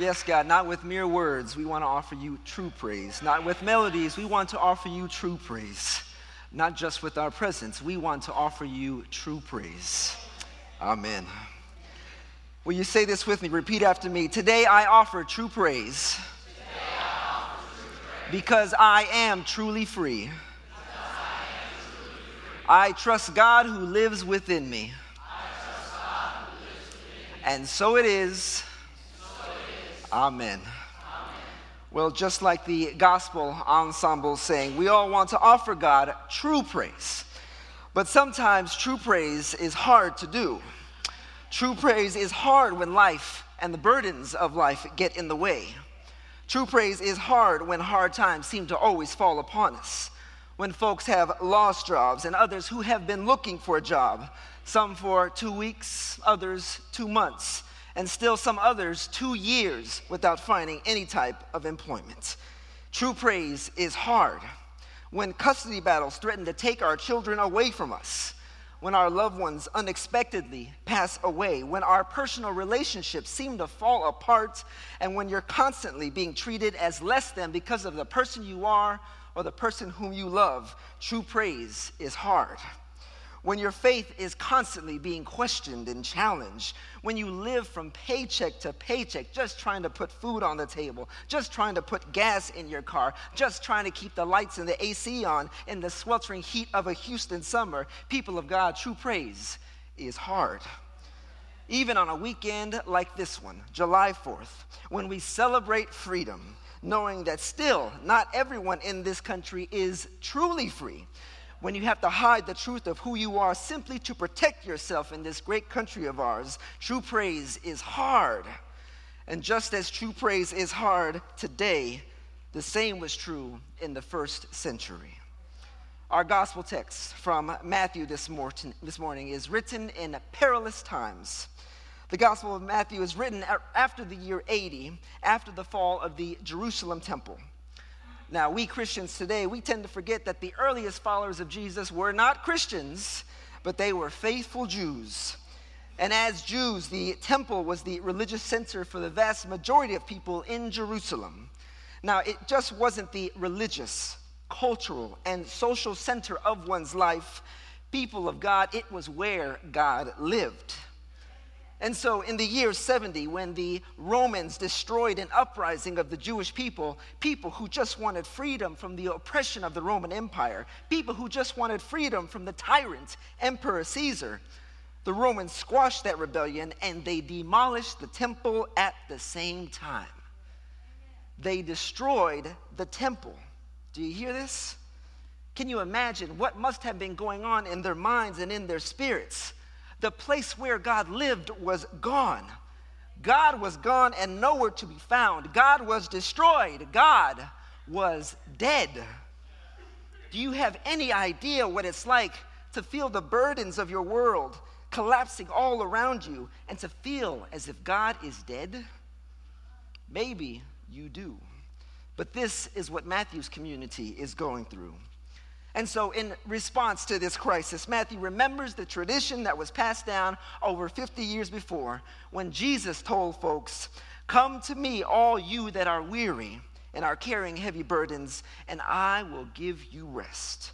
Yes, God, not with mere words. We want to offer you true praise. Not with melodies. We want to offer you true praise. Not just with our presence. We want to offer you true praise. Amen. Will you say this with me? Repeat after me. Today I offer true praise, offer true praise. because I am truly free. I trust God who lives within me. And so it is. Amen. Well, just like the gospel ensemble saying, we all want to offer God true praise. But sometimes true praise is hard to do. True praise is hard when life and the burdens of life get in the way. True praise is hard when hard times seem to always fall upon us when folks have lost jobs and others who have been looking for a job, some for two weeks, others two months, and still some others two years without finding any type of employment. True praise is hard. When custody battles threaten to take our children away from us, when our loved ones unexpectedly pass away, when our personal relationships seem to fall apart, and when you're constantly being treated as less than because of the person you are or the person whom you love, true praise is hard. When your faith is constantly being questioned and challenged, when you live from paycheck to paycheck, just trying to put food on the table, just trying to put gas in your car, just trying to keep the lights and the AC on in the sweltering heat of a Houston summer, people of God, true praise is hard. Even on a weekend like this one, July 4th, when we celebrate freedom, knowing that still not everyone in this country is truly free. When you have to hide the truth of who you are simply to protect yourself in this great country of ours, true praise is hard. And just as true praise is hard today, the same was true in the first century. Our gospel text from Matthew this, morning, this morning is written in perilous times. The Gospel of Matthew is written after the year 80, after the fall of the Jerusalem temple. Now, we Christians today, we tend to forget that the earliest followers of Jesus were not Christians, but they were faithful Jews. And as Jews, the temple was the religious center for the vast majority of people in Jerusalem. Now, it just wasn't the religious, cultural, and social center of one's life. People of God, it was where God lived. And so, in the year 70, when the Romans destroyed an uprising of the Jewish people, people who just wanted freedom from the oppression of the Roman Empire, people who just wanted freedom from the tyrant, Emperor Caesar, the Romans squashed that rebellion and they demolished the temple at the same time. They destroyed the temple. Do you hear this? Can you imagine what must have been going on in their minds and in their spirits? The place where God lived was gone. God was gone and nowhere to be found. God was destroyed. God was dead. Do you have any idea what it's like to feel the burdens of your world collapsing all around you and to feel as if God is dead? Maybe you do. But this is what Matthew's community is going through. And so, in response to this crisis, Matthew remembers the tradition that was passed down over 50 years before when Jesus told folks, Come to me, all you that are weary and are carrying heavy burdens, and I will give you rest.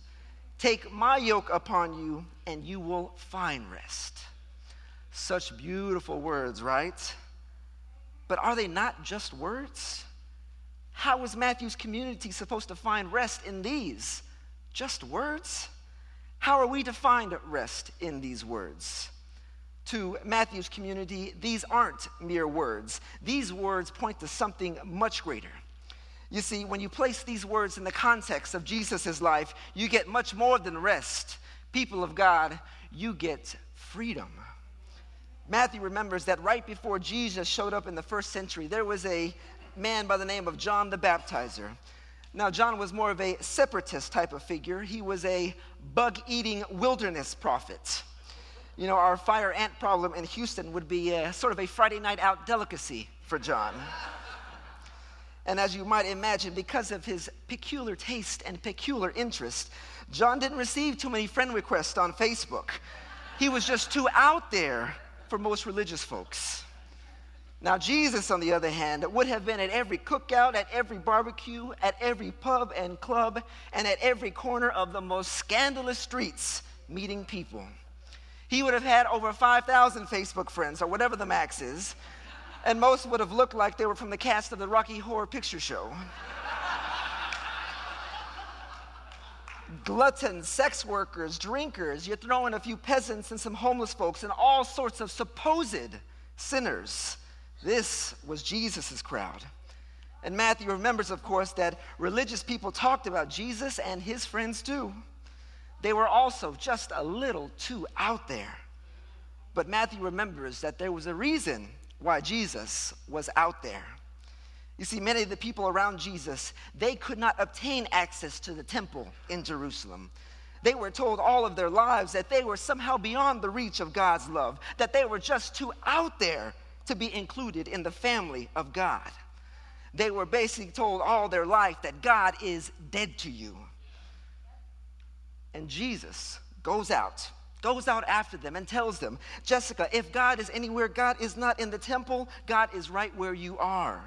Take my yoke upon you, and you will find rest. Such beautiful words, right? But are they not just words? How was Matthew's community supposed to find rest in these? Just words? How are we to find rest in these words? To Matthew's community, these aren't mere words. These words point to something much greater. You see, when you place these words in the context of Jesus' life, you get much more than rest. People of God, you get freedom. Matthew remembers that right before Jesus showed up in the first century, there was a man by the name of John the Baptizer. Now, John was more of a separatist type of figure. He was a bug eating wilderness prophet. You know, our fire ant problem in Houston would be a, sort of a Friday night out delicacy for John. And as you might imagine, because of his peculiar taste and peculiar interest, John didn't receive too many friend requests on Facebook. He was just too out there for most religious folks. Now, Jesus, on the other hand, would have been at every cookout, at every barbecue, at every pub and club, and at every corner of the most scandalous streets meeting people. He would have had over 5,000 Facebook friends, or whatever the max is, and most would have looked like they were from the cast of the Rocky Horror Picture Show. Gluttons, sex workers, drinkers, you throw in a few peasants and some homeless folks, and all sorts of supposed sinners. This was Jesus' crowd. And Matthew remembers, of course, that religious people talked about Jesus and his friends too. They were also just a little too out there. But Matthew remembers that there was a reason why Jesus was out there. You see, many of the people around Jesus, they could not obtain access to the temple in Jerusalem. They were told all of their lives that they were somehow beyond the reach of God's love, that they were just too out there to be included in the family of God. They were basically told all their life that God is dead to you. And Jesus goes out, goes out after them and tells them, Jessica, if God is anywhere, God is not in the temple, God is right where you are.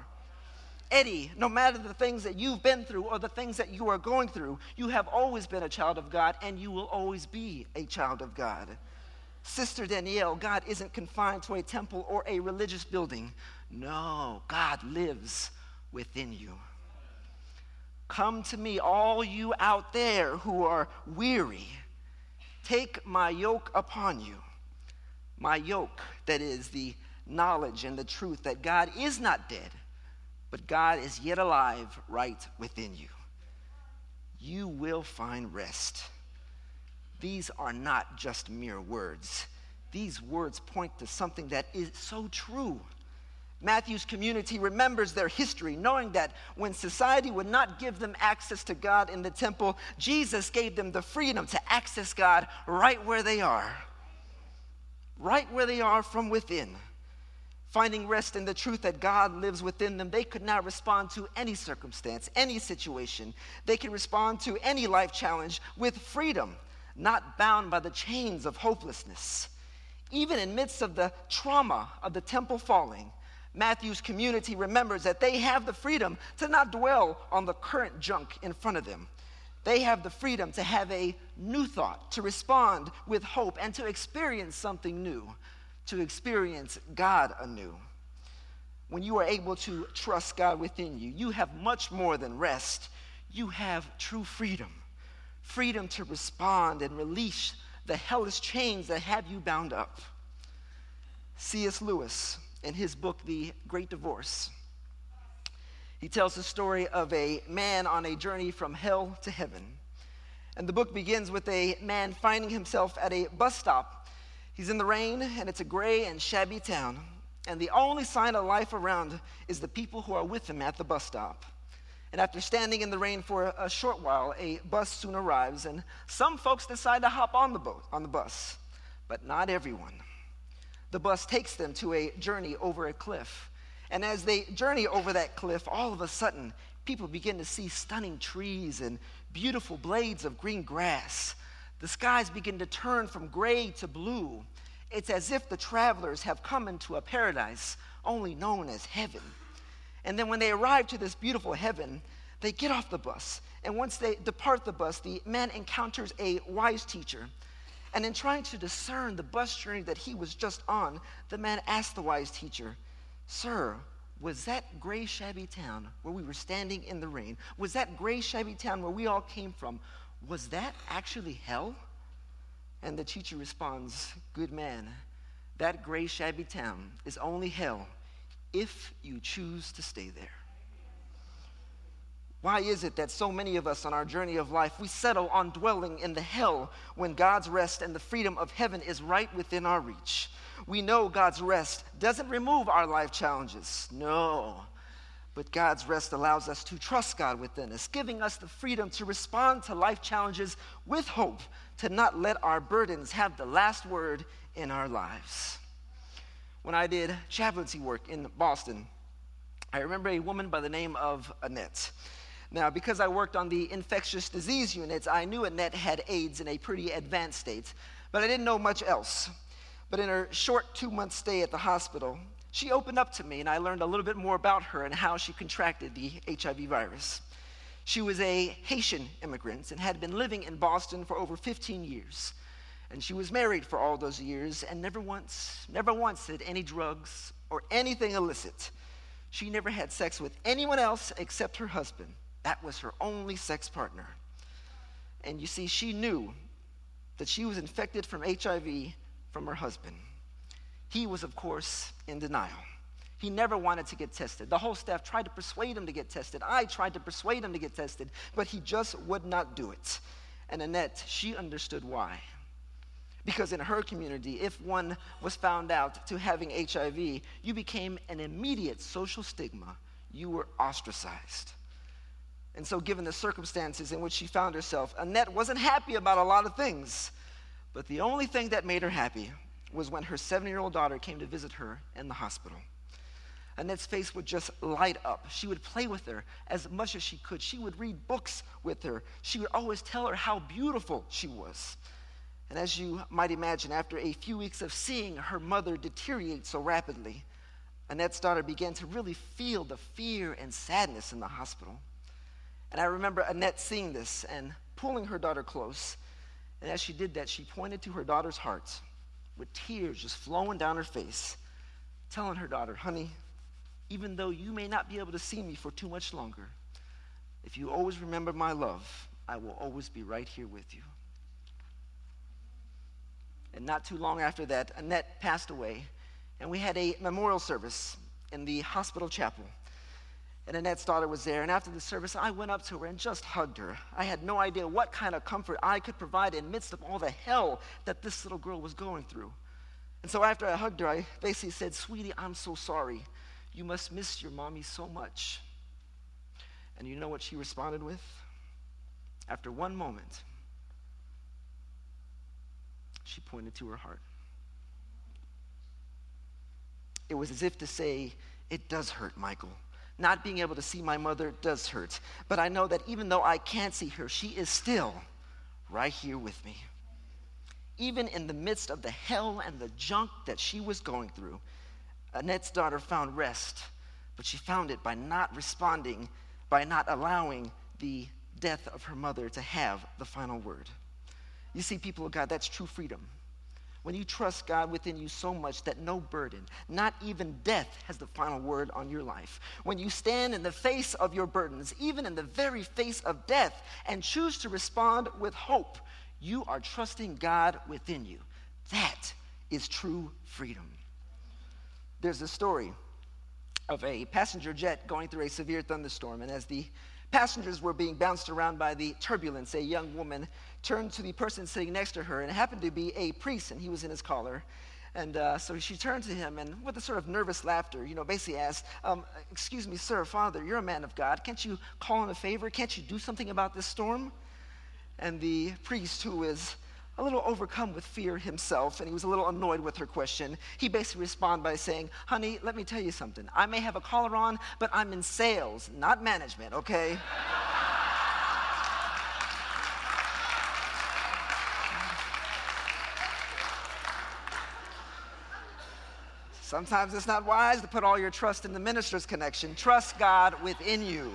Eddie, no matter the things that you've been through or the things that you are going through, you have always been a child of God and you will always be a child of God. Sister Danielle, God isn't confined to a temple or a religious building. No, God lives within you. Come to me, all you out there who are weary. Take my yoke upon you. My yoke, that is the knowledge and the truth that God is not dead but God is yet alive right within you. You will find rest. These are not just mere words, these words point to something that is so true. Matthew's community remembers their history, knowing that when society would not give them access to God in the temple, Jesus gave them the freedom to access God right where they are. Right where they are from within finding rest in the truth that God lives within them, they could now respond to any circumstance, any situation. They can respond to any life challenge with freedom, not bound by the chains of hopelessness. Even in midst of the trauma of the temple falling, Matthew's community remembers that they have the freedom to not dwell on the current junk in front of them. They have the freedom to have a new thought, to respond with hope, and to experience something new to experience God anew. When you are able to trust God within you, you have much more than rest. You have true freedom freedom to respond and release the hellish chains that have you bound up. C.S. Lewis, in his book, The Great Divorce, he tells the story of a man on a journey from hell to heaven. And the book begins with a man finding himself at a bus stop He's in the rain, and it's a gray and shabby town. And the only sign of life around is the people who are with him at the bus stop. And after standing in the rain for a short while, a bus soon arrives, and some folks decide to hop on the boat, on the bus, but not everyone. The bus takes them to a journey over a cliff. And as they journey over that cliff, all of a sudden, people begin to see stunning trees and beautiful blades of green grass the skies begin to turn from gray to blue. It's as if the travelers have come into a paradise only known as heaven. And then when they arrive to this beautiful heaven, they get off the bus. And once they depart the bus, the man encounters a wise teacher. And in trying to discern the bus journey that he was just on, the man asked the wise teacher, Sir, was that gray, shabby town where we were standing in the rain, was that gray, shabby town where we all came from, was that actually hell? And the teacher responds, Good man, that gray, shabby town is only hell if you choose to stay there. Why is it that so many of us on our journey of life, we settle on dwelling in the hell when God's rest and the freedom of heaven is right within our reach? We know God's rest doesn't remove our life challenges. No, but God's rest allows us to trust God within us, giving us the freedom to respond to life challenges with hope, to not let our burdens have the last word in our lives. When I did chaplaincy work in Boston, I remember a woman by the name of Annette. Now, because I worked on the infectious disease units, I knew Annette had AIDS in a pretty advanced state, but I didn't know much else. But in her short two month stay at the hospital, She opened up to me, and I learned a little bit more about her and how she contracted the HIV virus. She was a Haitian immigrant and had been living in Boston for over 15 years. And she was married for all those years and never once, never once did any drugs or anything illicit. She never had sex with anyone else except her husband. That was her only sex partner. And you see, she knew that she was infected from HIV from her husband. He was, of course, in denial. He never wanted to get tested. The whole staff tried to persuade him to get tested. I tried to persuade him to get tested, but he just would not do it. And Annette, she understood why. Because in her community, if one was found out to having HIV, you became an immediate social stigma. You were ostracized. And so, given the circumstances in which she found herself, Annette wasn't happy about a lot of things. But the only thing that made her happy was when her seven year old daughter came to visit her in the hospital. Annette's face would just light up. She would play with her as much as she could. She would read books with her. She would always tell her how beautiful she was. And as you might imagine, after a few weeks of seeing her mother deteriorate so rapidly, Annette's daughter began to really feel the fear and sadness in the hospital. And I remember Annette seeing this and pulling her daughter close. And as she did that, she pointed to her daughter's heart with tears just flowing down her face, telling her daughter, Honey, even though you may not be able to see me for too much longer, if you always remember my love, I will always be right here with you. And not too long after that, Annette passed away, and we had a memorial service in the hospital chapel. And Annette's daughter was there, and after the service, I went up to her and just hugged her. I had no idea what kind of comfort I could provide in midst of all the hell that this little girl was going through. And so after I hugged her, I basically said, Sweetie, I'm so sorry. You must miss your mommy so much. And you know what she responded with? After one moment, she pointed to her heart. It was as if to say, It does hurt, Michael. Not being able to see my mother does hurt. But I know that even though I can't see her, she is still right here with me. Even in the midst of the hell and the junk that she was going through, Annette's daughter found rest, but she found it by not responding, by not allowing the death of her mother to have the final word. You see, people of God, that's true freedom. When you trust God within you so much that no burden, not even death, has the final word on your life. When you stand in the face of your burdens, even in the very face of death, and choose to respond with hope, you are trusting God within you. That is true freedom. There's a story of a passenger jet going through a severe thunderstorm, and as the passengers were being bounced around by the turbulence, a young woman turned to the person sitting next to her, and it happened to be a priest, and he was in his collar. And uh, so she turned to him and, with a sort of nervous laughter, you know, basically asked, um, Excuse me, sir, father, you're a man of God. Can't you call in a favor? Can't you do something about this storm? And the priest, who is a little overcome with fear himself, and he was a little annoyed with her question. He basically responded by saying, Honey, let me tell you something. I may have a collar on, but I'm in sales, not management, okay? Sometimes it's not wise to put all your trust in the minister's connection. Trust God within you.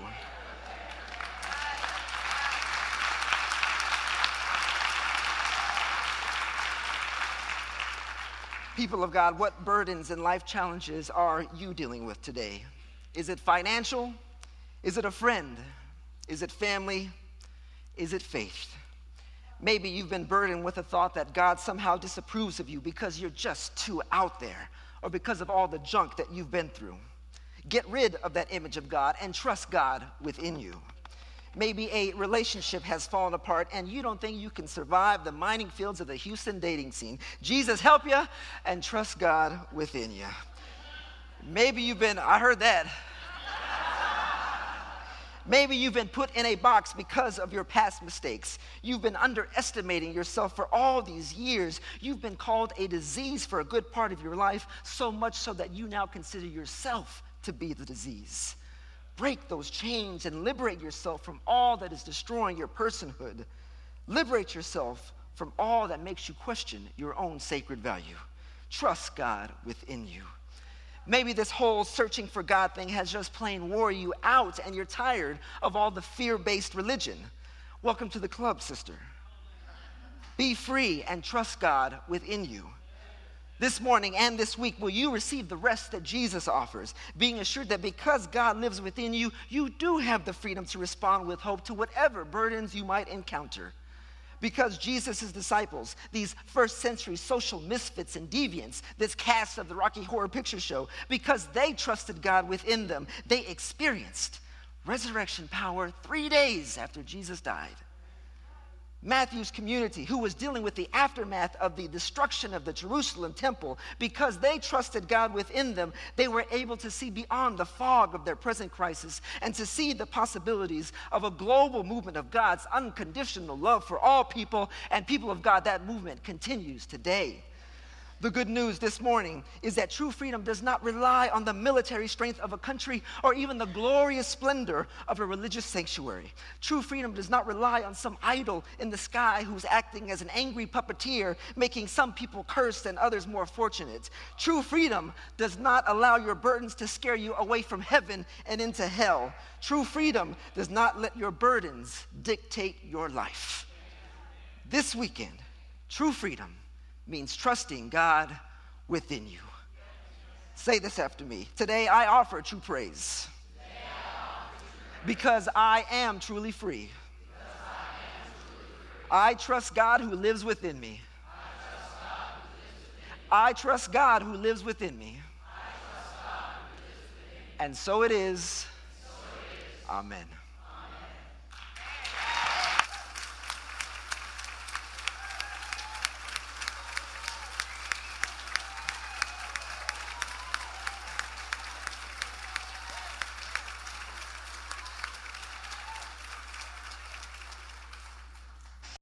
People of God, what burdens and life challenges are you dealing with today? Is it financial? Is it a friend? Is it family? Is it faith? Maybe you've been burdened with the thought that God somehow disapproves of you because you're just too out there or because of all the junk that you've been through. Get rid of that image of God and trust God within you. Maybe a relationship has fallen apart and you don't think you can survive the mining fields of the Houston dating scene. Jesus, help you and trust God within you. Maybe you've been, I heard that. Maybe you've been put in a box because of your past mistakes. You've been underestimating yourself for all these years. You've been called a disease for a good part of your life, so much so that you now consider yourself to be the disease. Break those chains and liberate yourself from all that is destroying your personhood. Liberate yourself from all that makes you question your own sacred value. Trust God within you. Maybe this whole searching for God thing has just plain wore you out and you're tired of all the fear based religion. Welcome to the club, sister. Be free and trust God within you. This morning and this week, will you receive the rest that Jesus offers, being assured that because God lives within you, you do have the freedom to respond with hope to whatever burdens you might encounter? Because Jesus' disciples, these first century social misfits and deviants, this cast of the Rocky Horror Picture Show, because they trusted God within them, they experienced resurrection power three days after Jesus died. Matthew's community, who was dealing with the aftermath of the destruction of the Jerusalem temple, because they trusted God within them, they were able to see beyond the fog of their present crisis and to see the possibilities of a global movement of God's unconditional love for all people and people of God. That movement continues today. The good news this morning is that true freedom does not rely on the military strength of a country or even the glorious splendor of a religious sanctuary. True freedom does not rely on some idol in the sky who's acting as an angry puppeteer, making some people cursed and others more fortunate. True freedom does not allow your burdens to scare you away from heaven and into hell. True freedom does not let your burdens dictate your life. This weekend, true freedom means trusting God within you. Say this after me. Today I offer true praise because I am truly free. I trust God who lives within me. I trust God who lives within me. And so it is. Amen.